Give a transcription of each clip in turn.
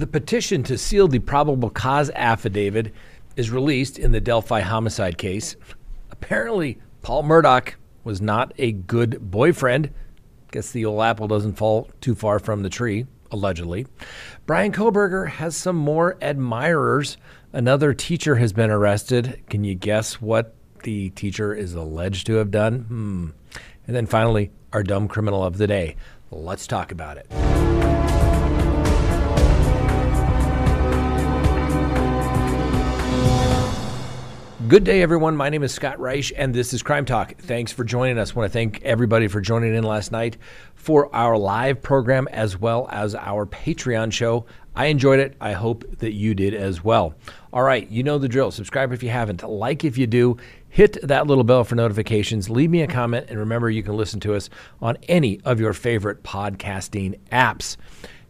The petition to seal the probable cause affidavit is released in the Delphi homicide case. Apparently, Paul Murdaugh was not a good boyfriend. Guess the old apple doesn't fall too far from the tree, allegedly. Brian Kohberger has some more admirers. Another teacher has been arrested. Can you guess what the teacher is alleged to have done? Hmm. And then finally, our dumb criminal of the day. Let's talk about it. Good day, everyone. My name is Scott Reisch, and this is Crime Talk. Thanks for joining us. I want to thank everybody for joining in last night for our live program as well as our Patreon show. I enjoyed it. I hope that you did as well. All right, you know the drill. Subscribe if you haven't, like if you do, hit that little bell for notifications, leave me a comment, and remember you can listen to us on any of your favorite podcasting apps.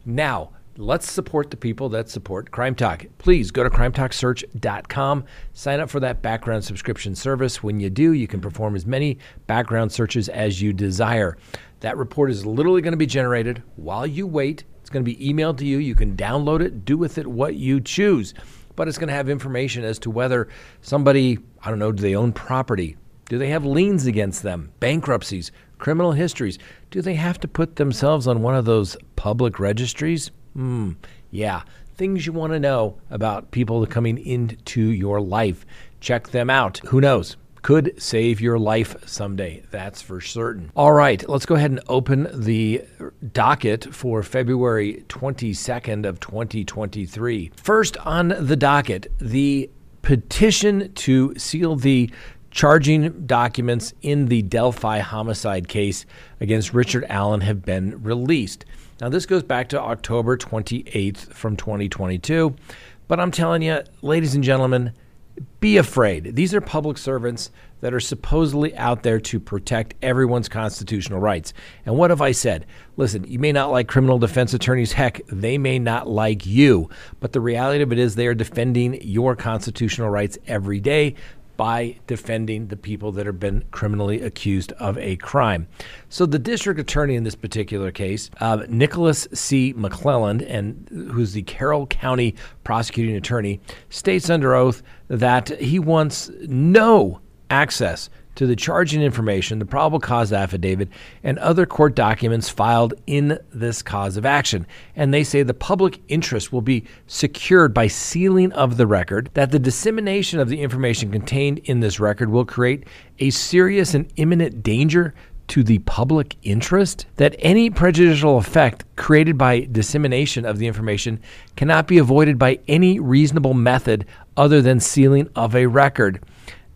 Now, Let's support the people that support Crime Talk. Please go to crimetalksearch.com, sign up for that background subscription service. When you do, you can perform as many background searches as you desire. That report is literally going to be generated while you wait. It's going to be emailed to you. You can download it, do with it what you choose. But it's going to have information as to whether somebody, I don't know, do they own property? Do they have liens against them? Bankruptcies? Criminal histories? Do they have to put themselves on one of those public registries? Hmm, yeah. Things you want to know about people coming into your life. Check them out. Who knows? Could save your life someday. That's for certain. All right, let's go ahead and open the docket for February 22nd of 2023. First on the docket, the petition to seal the charging documents in the Delphi homicide case against Richard Allen have been released. Now, this goes back to October 28th from 2022. But I'm telling you, ladies and gentlemen, be afraid. These are public servants that are supposedly out there to protect everyone's constitutional rights. And what have I said? Listen, you may not like criminal defense attorneys. Heck, they may not like you. But the reality of it is they are defending your constitutional rights every day by defending the people that have been criminally accused of a crime. So the district attorney in this particular case, uh, Nicholas C. McLeland, and who's the Carroll County prosecuting attorney, states under oath that he wants no access to the charging information, the probable cause affidavit, and other court documents filed in this cause of action. And they say the public interest will be secured by sealing of the record, that the dissemination of the information contained in this record will create a serious and imminent danger to the public interest, that any prejudicial effect created by dissemination of the information cannot be avoided by any reasonable method other than sealing of a record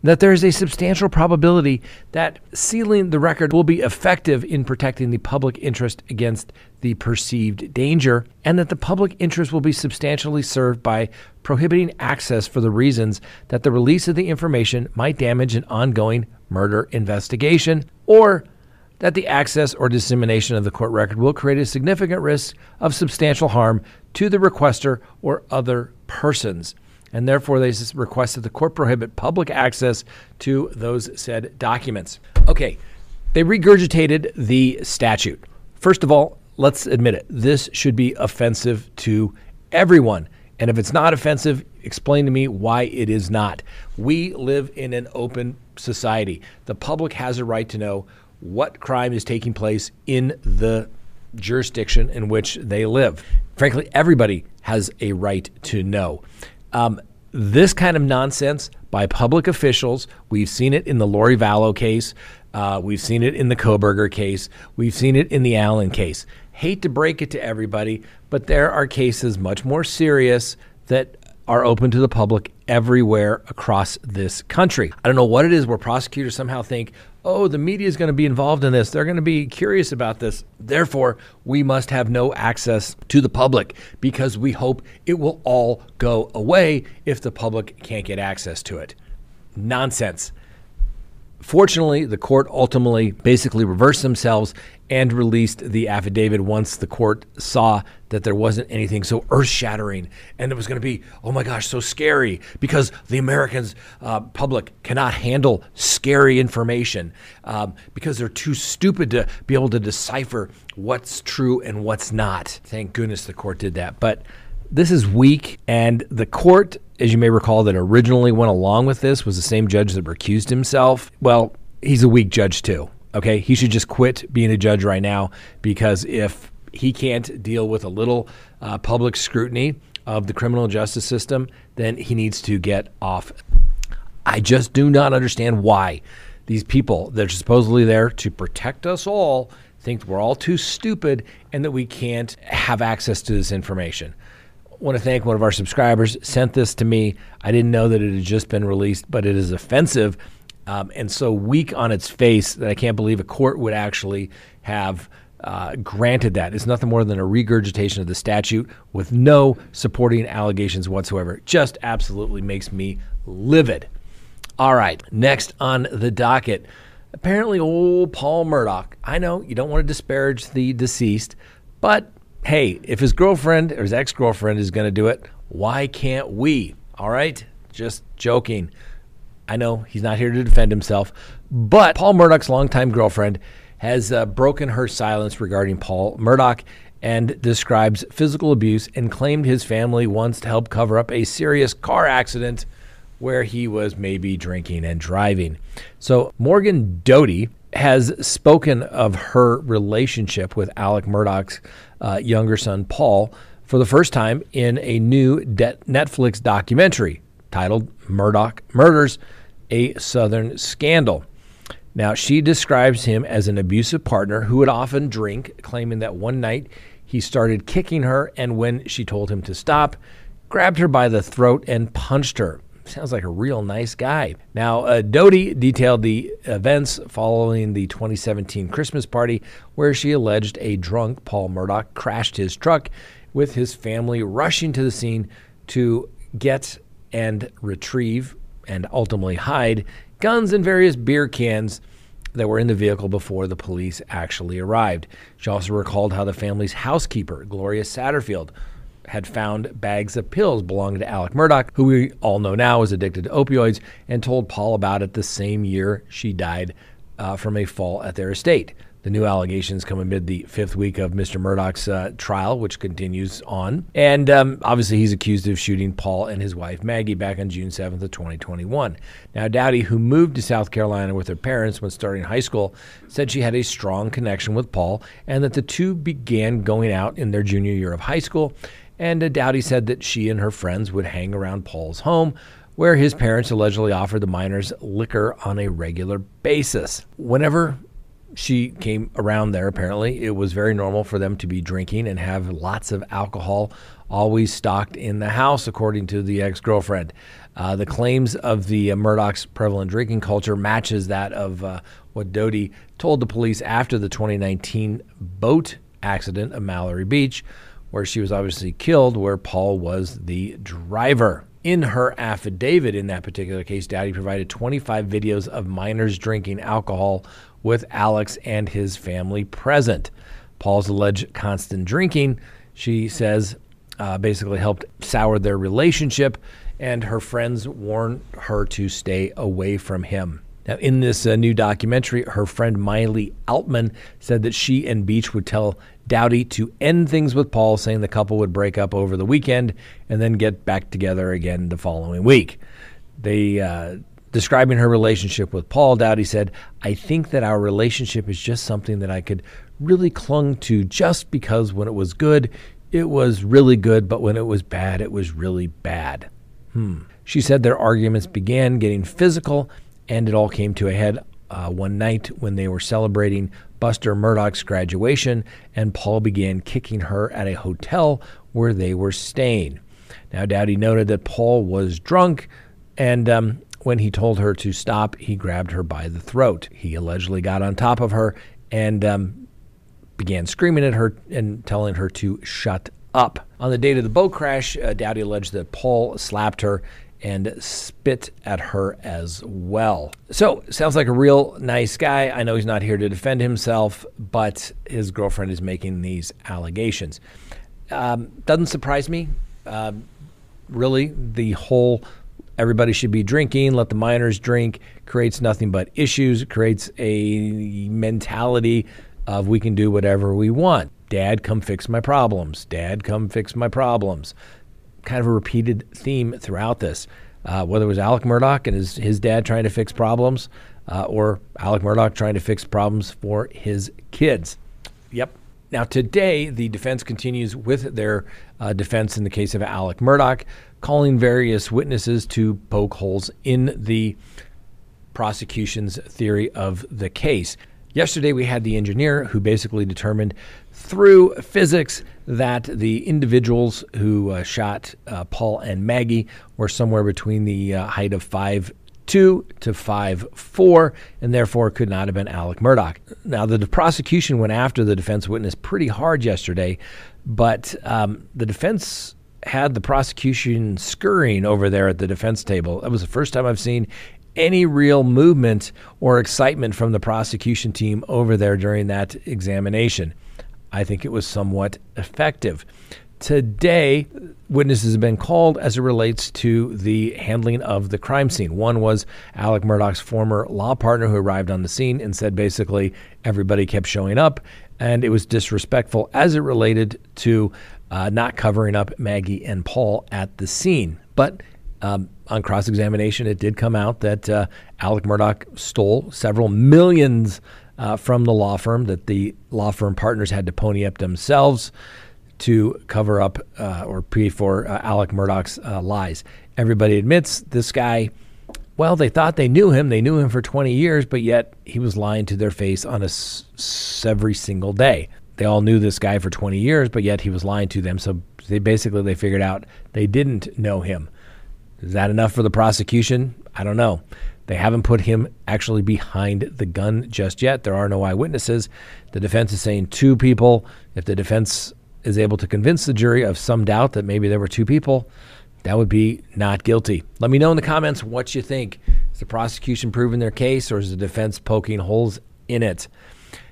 that there is a substantial probability that sealing the record will be effective in protecting the public interest against the perceived danger, and that the public interest will be substantially served by prohibiting access for the reasons that the release of the information might damage an ongoing murder investigation, or that the access or dissemination of the court record will create a significant risk of substantial harm to the requester or other persons and therefore they request that the court prohibit public access to those said documents. Okay, they regurgitated the statute. First of all, let's admit it, this should be offensive to everyone. And if it's not offensive, explain to me why it is not. We live in an open society. The public has a right to know what crime is taking place in the jurisdiction in which they live. Frankly, everybody has a right to know. Um, this kind of nonsense by public officials, we've seen it in the Lori Vallow case, uh, we've seen it in the Kohberger case, we've seen it in the Allen case. Hate to break it to everybody, but there are cases much more serious that are open to the public everywhere across this country. I don't know what it is where prosecutors somehow think, oh, the media is going to be involved in this. They're going to be curious about this. Therefore, we must have no access to the public because we hope it will all go away if the public can't get access to it. Nonsense. Fortunately, the court ultimately basically reversed themselves and released the affidavit once the court saw that there wasn't anything so earth shattering and it was going to be, oh my gosh, so scary because the Americans uh, public cannot handle scary information um, because they're too stupid to be able to decipher what's true and what's not. Thank goodness the court did that. But This is weak, and the court, as you may recall, that originally went along with this was the same judge that recused himself. Well, he's a weak judge too. Okay, he should just quit being a judge right now because if he can't deal with a little uh, public scrutiny of the criminal justice system, then he needs to get off. I just do not understand why these people that are supposedly there to protect us all think we're all too stupid and that we can't have access to this information. I want to thank one of our subscribers sent this to me. I didn't know that it had just been released, but it is offensive um, and so weak on its face that I can't believe a court would actually have uh, granted that. It's nothing more than a regurgitation of the statute with no supporting allegations whatsoever. Just absolutely makes me livid. All right, next on the docket. Apparently, old Paul Murdaugh. I know you don't want to disparage the deceased, but hey, if his girlfriend or his ex girlfriend is going to do it, why can't we? All right? Just joking. I know he's not here to defend himself, but Paul Murdaugh's longtime girlfriend has uh, broken her silence regarding Paul Murdaugh and describes physical abuse and claimed his family once to help cover up a serious car accident where he was maybe drinking and driving. So Morgan Doty has spoken of her relationship with Alec Murdaugh's uh, younger son, Paul, for the first time in a new de- Netflix documentary titled Murdaugh Murders A Southern Scandal. Now, she describes him as an abusive partner who would often drink, claiming that one night he started kicking her, and when she told him to stop, grabbed her by the throat and punched her. Sounds like a real nice guy. Now, uh, Doty detailed the events following the 2017 Christmas party where she alleged a drunk Paul Murdaugh crashed his truck with his family rushing to the scene to get and retrieve and ultimately hide guns and various beer cans that were in the vehicle before the police actually arrived. She also recalled how the family's housekeeper, Gloria Satterfield, had found bags of pills belonging to Alec Murdaugh, who we all know now is addicted to opioids, and told Paul about it the same year she died uh, from a fall at their estate. The new allegations come amid the fifth week of Mr. Murdaugh's uh, trial, which continues on. And um, obviously, he's accused of shooting Paul and his wife Maggie back on June 7th of 2021. Now, Doty, who moved to South Carolina with her parents when starting high school, said she had a strong connection with Paul and that the two began going out in their junior year of high school. And uh, Doty said that she and her friends would hang around Paul's home where his parents allegedly offered the minors liquor on a regular basis. Whenever she came around there apparently. It was very normal for them to be drinking and have lots of alcohol always stocked in the house according to the ex-girlfriend. Uh, the claims of the uh, murdaugh's prevalent drinking culture matches that of uh, what doty told the police after the 2019 boat accident at mallory beach where she was obviously killed where paul was the driver. In her affidavit in that particular case, Doty provided 25 videos of minors drinking alcohol with Alex and his family present. Paul's alleged constant drinking, she says, uh, basically helped sour their relationship, and her friends warned her to stay away from him. Now, in this uh, new documentary, her friend Miley Altman said that she and Beach would tell Doty to end things with Paul, saying the couple would break up over the weekend and then get back together again the following week. They uh, Describing her relationship with Paul, Doty said, I think that our relationship is just something that I could really clung to just because when it was good, it was really good, but when it was bad, it was really bad. Hmm. She said their arguments began getting physical, and it all came to a head uh, one night when they were celebrating Buster Murdaugh's graduation, and Paul began kicking her at a hotel where they were staying. Now, Doty noted that Paul was drunk, and um, when he told her to stop, he grabbed her by the throat. He allegedly got on top of her and um, began screaming at her and telling her to shut up. On the date of the boat crash, uh, Doty alleged that Paul slapped her and spit at her as well. So, sounds like a real nice guy. I know he's not here to defend himself, but his girlfriend is making these allegations. Um, doesn't surprise me. Uh, really, the whole everybody should be drinking, let the minors drink, creates nothing but issues, creates a mentality of we can do whatever we want. Dad, come fix my problems. Dad, come fix my problems. Kind of a repeated theme throughout this. Uh, whether it was Alec Murdaugh and his, his dad trying to fix problems, uh, or Alec Murdaugh trying to fix problems for his kids. Yep. Now, today, the defense continues with their uh, defense in the case of Alec Murdaugh, calling various witnesses to poke holes in the prosecution's theory of the case. Yesterday, we had the engineer who basically determined through physics that the individuals who uh, shot uh, Paul and Maggie were somewhere between the uh, height of five two to five four, and therefore could not have been Alec Murdaugh. Now, the prosecution went after the defense witness pretty hard yesterday, but um, the defense had the prosecution scurrying over there at the defense table. That was the first time I've seen any real movement or excitement from the prosecution team over there during that examination. I think it was somewhat effective. Today, witnesses have been called as it relates to the handling of the crime scene. One was Alec Murdaugh's former law partner who arrived on the scene and said basically everybody kept showing up and it was disrespectful as it related to uh, not covering up Maggie and Paul at the scene. But um, on cross examination, it did come out that uh, Alec Murdaugh stole several millions uh, from the law firm, that the law firm partners had to pony up themselves to cover up uh, or pay for uh, Alec Murdaugh's uh, lies. Everybody admits this guy. Well, they thought they knew him. They knew him for 20 years, but yet he was lying to their face on a s- every single day. They all knew this guy for 20 years, but yet he was lying to them. So they basically they figured out they didn't know him. Is that enough for the prosecution? I don't know. They haven't put him actually behind the gun just yet. There are no eyewitnesses. The defense is saying two people. If the defense is able to convince the jury of some doubt that maybe there were two people, that would be not guilty. Let me know in the comments what you think. Is the prosecution proving their case or is the defense poking holes in it?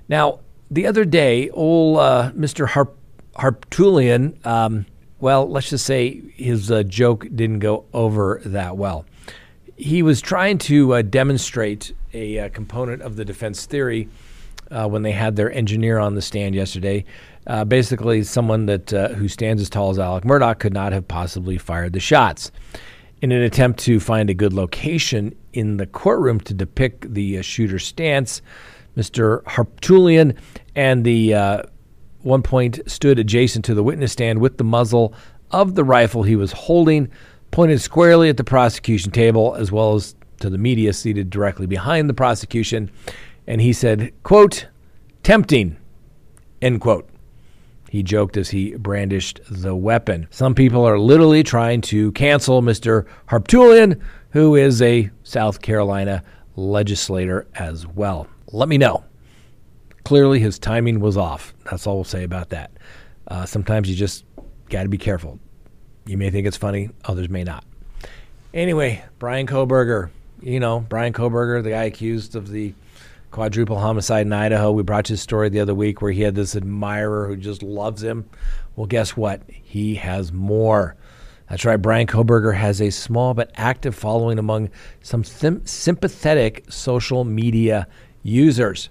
Now, the other day, old uh, Mr. Harp- Harpootlian, um, well, let's just say his uh, joke didn't go over that well. He was trying to uh, demonstrate a uh, component of the defense theory uh, when they had their engineer on the stand yesterday. Uh, basically, someone that who stands as tall as Alec Murdaugh could not have possibly fired the shots. In an attempt to find a good location in the courtroom to depict the shooter's stance, Mr. Harpootlian and the uh, one point stood adjacent to the witness stand with the muzzle of the rifle he was holding pointed squarely at the prosecution table as well as to the media seated directly behind the prosecution and he said quote tempting end quote he joked as he brandished the weapon. Some people are literally trying to cancel Mr. Harpootlian, who is a South Carolina legislator as well. Let me know. Clearly, his timing was off. That's all we'll say about that. Uh, sometimes you just got to be careful. You may think it's funny, others may not. Anyway, Brian Kohberger, you know, Brian Kohberger, the guy accused of the quadruple homicide in Idaho. We brought you a story the other week where he had this admirer who just loves him. Well, guess what? He has more. That's right. Brian Kohberger has a small but active following among some sim- sympathetic social media users.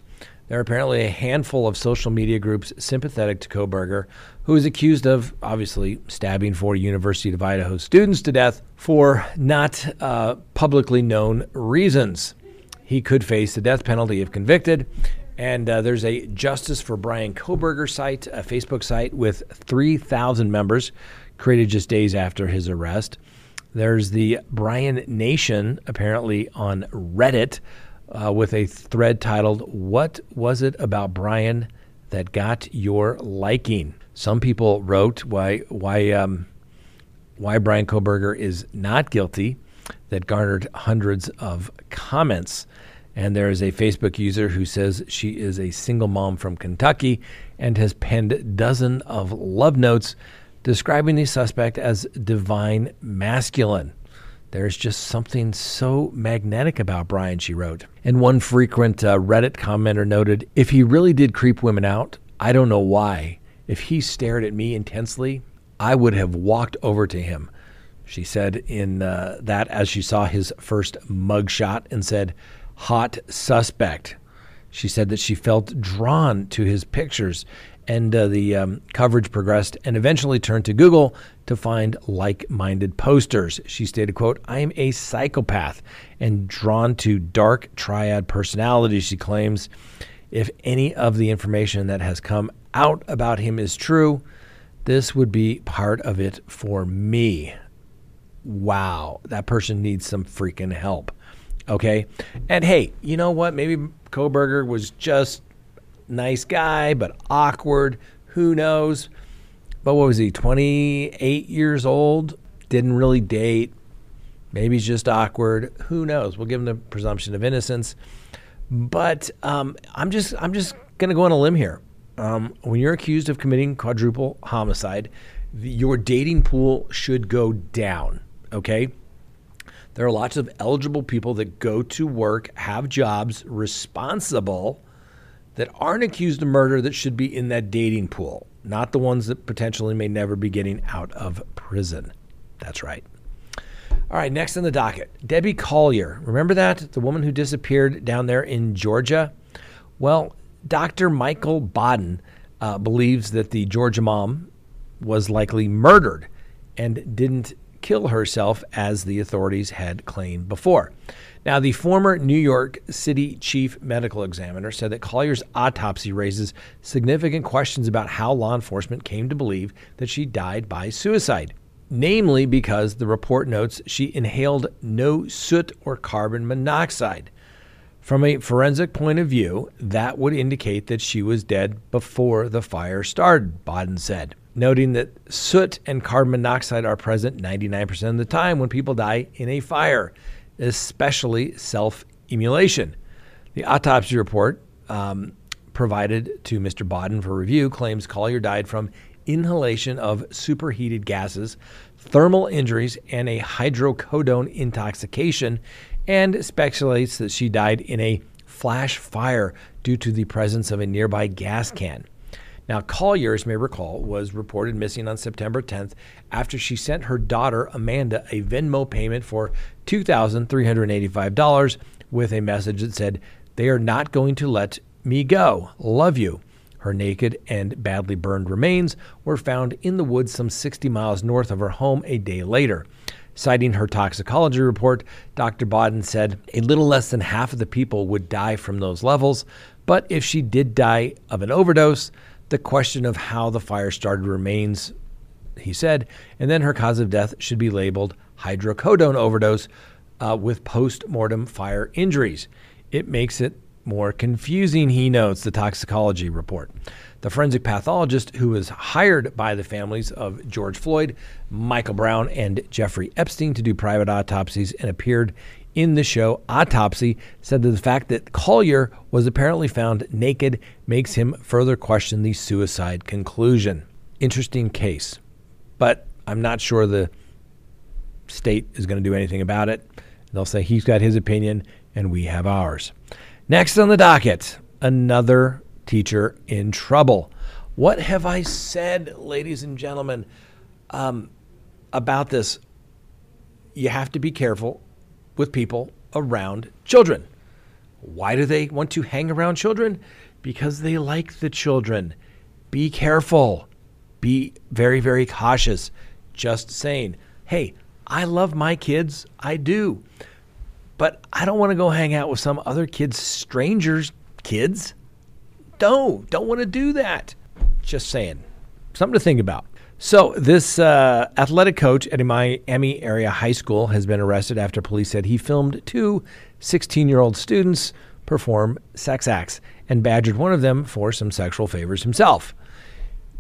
There are apparently a handful of social media groups sympathetic to Kohberger, who is accused of obviously stabbing four University of Idaho students to death for not uh, publicly known reasons he could face the death penalty if convicted. And uh, there's a Justice for Brian Kohberger site, a Facebook site with 3,000 members, created just days after his arrest. There's the Brian Nation, apparently on Reddit, uh, with a thread titled, What Was It About Brian That Got Your Liking? Some people wrote why, why, um, why Bryan Kohberger is not guilty that garnered hundreds of comments. And there is a Facebook user who says she is a single mom from Kentucky and has penned dozen of love notes describing the suspect as divine masculine. There's just something so magnetic about Brian, she wrote. And one frequent uh, Reddit commenter noted if he really did creep women out, I don't know why. If he stared at me intensely, I would have walked over to him. She said in uh, that as she saw his first mugshot and said, hot suspect. She said that she felt drawn to his pictures And uh, the um, coverage progressed and eventually turned to Google to find like-minded posters. She stated, quote, I am a psychopath and drawn to dark triad personalities, she claims. If any of the information that has come out about him is true, this would be part of it for me. Wow, that person needs some freaking help. Okay. And hey, you know what? Maybe kohberger was just nice guy, but awkward. Who knows? But what was he, 28 years old? Didn't really date. Maybe he's just awkward. Who knows? We'll give him the presumption of innocence. But um, I'm just I'm just gonna go on a limb here. Um, when you're accused of committing quadruple homicide, your dating pool should go down. Okay. There are lots of eligible people that go to work, have jobs, responsible, that aren't accused of murder that should be in that dating pool, not the ones that potentially may never be getting out of prison. That's right. All right, next on the docket Debbie Collier. Remember that? The woman who disappeared down there in Georgia? Well, Dr. Michael Baden uh, believes that the Georgia mom was likely murdered and didn't kill herself as the authorities had claimed before. Now, the former New York City chief medical examiner said that Collier's autopsy raises significant questions about how law enforcement came to believe that she died by suicide. Namely, because the report notes she inhaled no soot or carbon monoxide. From a forensic point of view, that would indicate that she was dead before the fire started, Baden said noting that soot and carbon monoxide are present 99% of the time when people die in a fire, especially self immolation. The autopsy report um, provided to Mr. Baden for review claims Collier died from inhalation of superheated gases, thermal injuries, and a hydrocodone intoxication, and speculates that she died in a flash fire due to the presence of a nearby gas can. Now, Collier, as may recall, was reported missing on September 10th after she sent her daughter Amanda a Venmo payment for $2,385 with a message that said, They are not going to let me go. Love you. Her naked and badly burned remains were found in the woods some 60 miles north of her home a day later. Citing her toxicology report, Dr. Baden said a little less than half of the people would die from those levels, but if she did die of an overdose, the question of how the fire started remains, he said, and then her cause of death should be labeled hydrocodone overdose uh, with post mortem fire injuries. It makes it more confusing, he notes, the toxicology report. The forensic pathologist who was hired by the families of George Floyd, Michael Brown, and Jeffrey Epstein to do private autopsies and appeared in the show Autopsy said that the fact that Collier was apparently found naked makes him further question the suicide conclusion. Interesting case, but I'm not sure the state is going to do anything about it. They'll say he's got his opinion and we have ours. Next on the docket, another teacher in trouble. What have I said, ladies and gentlemen, um, about this? You have to be careful with people around children. Why do they want to hang around children? Because they like the children. Be careful. Be very, very cautious. Just saying, hey, I love my kids. I do. But I don't want to go hang out with some other kids, strangers' kids. Don't. Don't want to do that. Just saying. Something to think about. So, this uh, athletic coach at a Miami area high school has been arrested after police said he filmed two 16 year old students perform sex acts and badgered one of them for some sexual favors himself.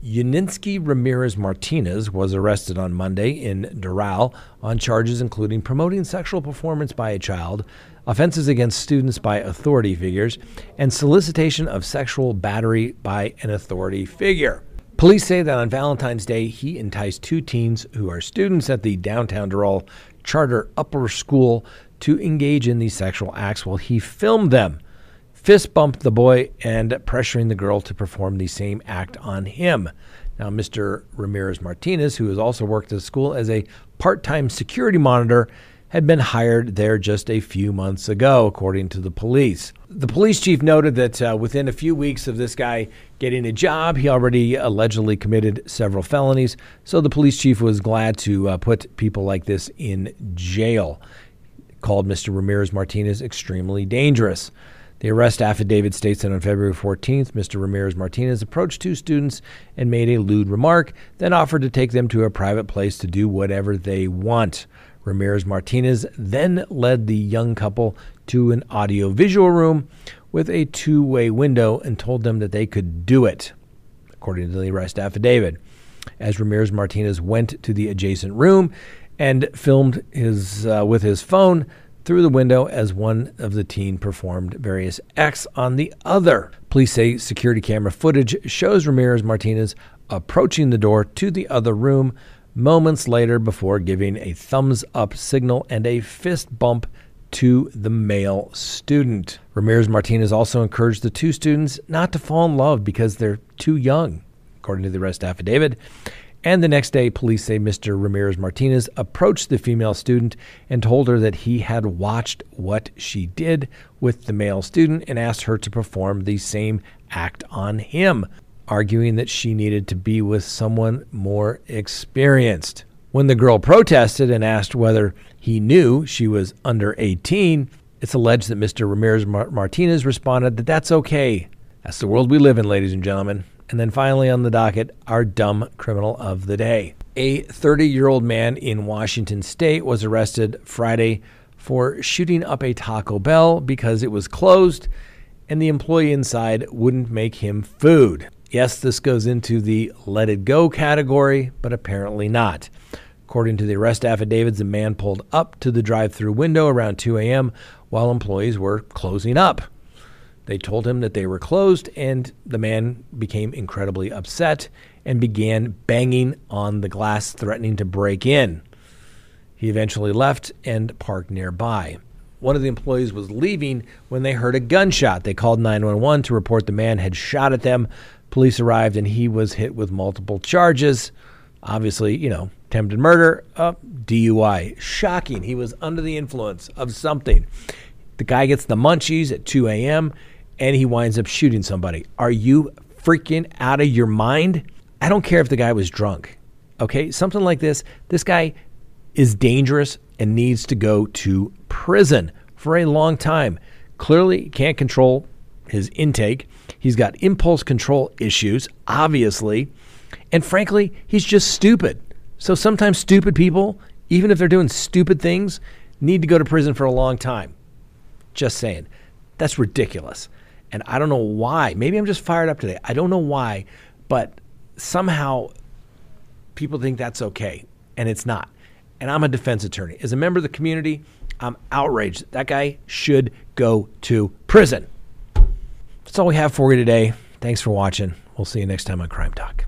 Yuninsky Ramirez Martinez was arrested on Monday in Doral on charges including promoting sexual performance by a child, offenses against students by authority figures, and solicitation of sexual battery by an authority figure. Police say that on Valentine's Day, he enticed two teens who are students at the downtown Doral Charter Upper School to engage in these sexual acts while he filmed them, fist bumped the boy, and pressuring the girl to perform the same act on him. Now, Mr. Ramirez Martinez, who has also worked at the school as a part time security monitor, had been hired there just a few months ago, according to the police. The police chief noted that uh, within a few weeks of this guy getting a job, he already allegedly committed several felonies. So the police chief was glad to uh, put people like this in jail. Called Mr. Ramirez Martinez extremely dangerous. The arrest affidavit states that on February 14th, Mr. Ramirez Martinez approached two students and made a lewd remark, then offered to take them to a private place to do whatever they want. Ramirez Martinez then led the young couple to an audio-visual room with a two way window and told them that they could do it, according to the arrest affidavit. As Ramirez Martinez went to the adjacent room and filmed his uh, with his phone, through the window as one of the teen performed various acts on the other. Police say security camera footage shows Ramirez Martinez approaching the door to the other room moments later before giving a thumbs up signal and a fist bump to the male student. Ramirez Martinez also encouraged the two students not to fall in love because they're too young, according to the arrest affidavit. And the next day, police say Mr. Ramirez Martinez approached the female student and told her that he had watched what she did with the male student and asked her to perform the same act on him, arguing that she needed to be with someone more experienced. When the girl protested and asked whether he knew she was under 18, it's alleged that Mr. Ramirez Martinez responded that that's okay. That's the world we live in, ladies and gentlemen. And then finally on the docket, our dumb criminal of the day. A 30 year old man in Washington state was arrested Friday for shooting up a Taco Bell because it was closed and the employee inside wouldn't make him food. Yes, this goes into the let it go category, but apparently not. According to the arrest affidavits, the man pulled up to the drive through window around 2 a.m. while employees were closing up. They told him that they were closed, and the man became incredibly upset and began banging on the glass, threatening to break in. He eventually left and parked nearby. One of the employees was leaving when they heard a gunshot. They called 911 to report the man had shot at them. Police arrived and he was hit with multiple charges. Obviously, you know, attempted murder, uh, DUI. Shocking. He was under the influence of something. The guy gets the munchies at 2 a.m and he winds up shooting somebody. Are you freaking out of your mind? I don't care if the guy was drunk. Okay, something like this. This guy is dangerous and needs to go to prison for a long time. Clearly, can't control his intake. He's got impulse control issues, obviously. And frankly, he's just stupid. So sometimes stupid people, even if they're doing stupid things, need to go to prison for a long time. Just saying. That's ridiculous. And I don't know why. Maybe I'm just fired up today. I don't know why, but somehow people think that's okay, and it's not. And I'm a defense attorney. As a member of the community, I'm outraged. That guy should go to prison. That's all we have for you today. Thanks for watching. We'll see you next time on Crime Talk.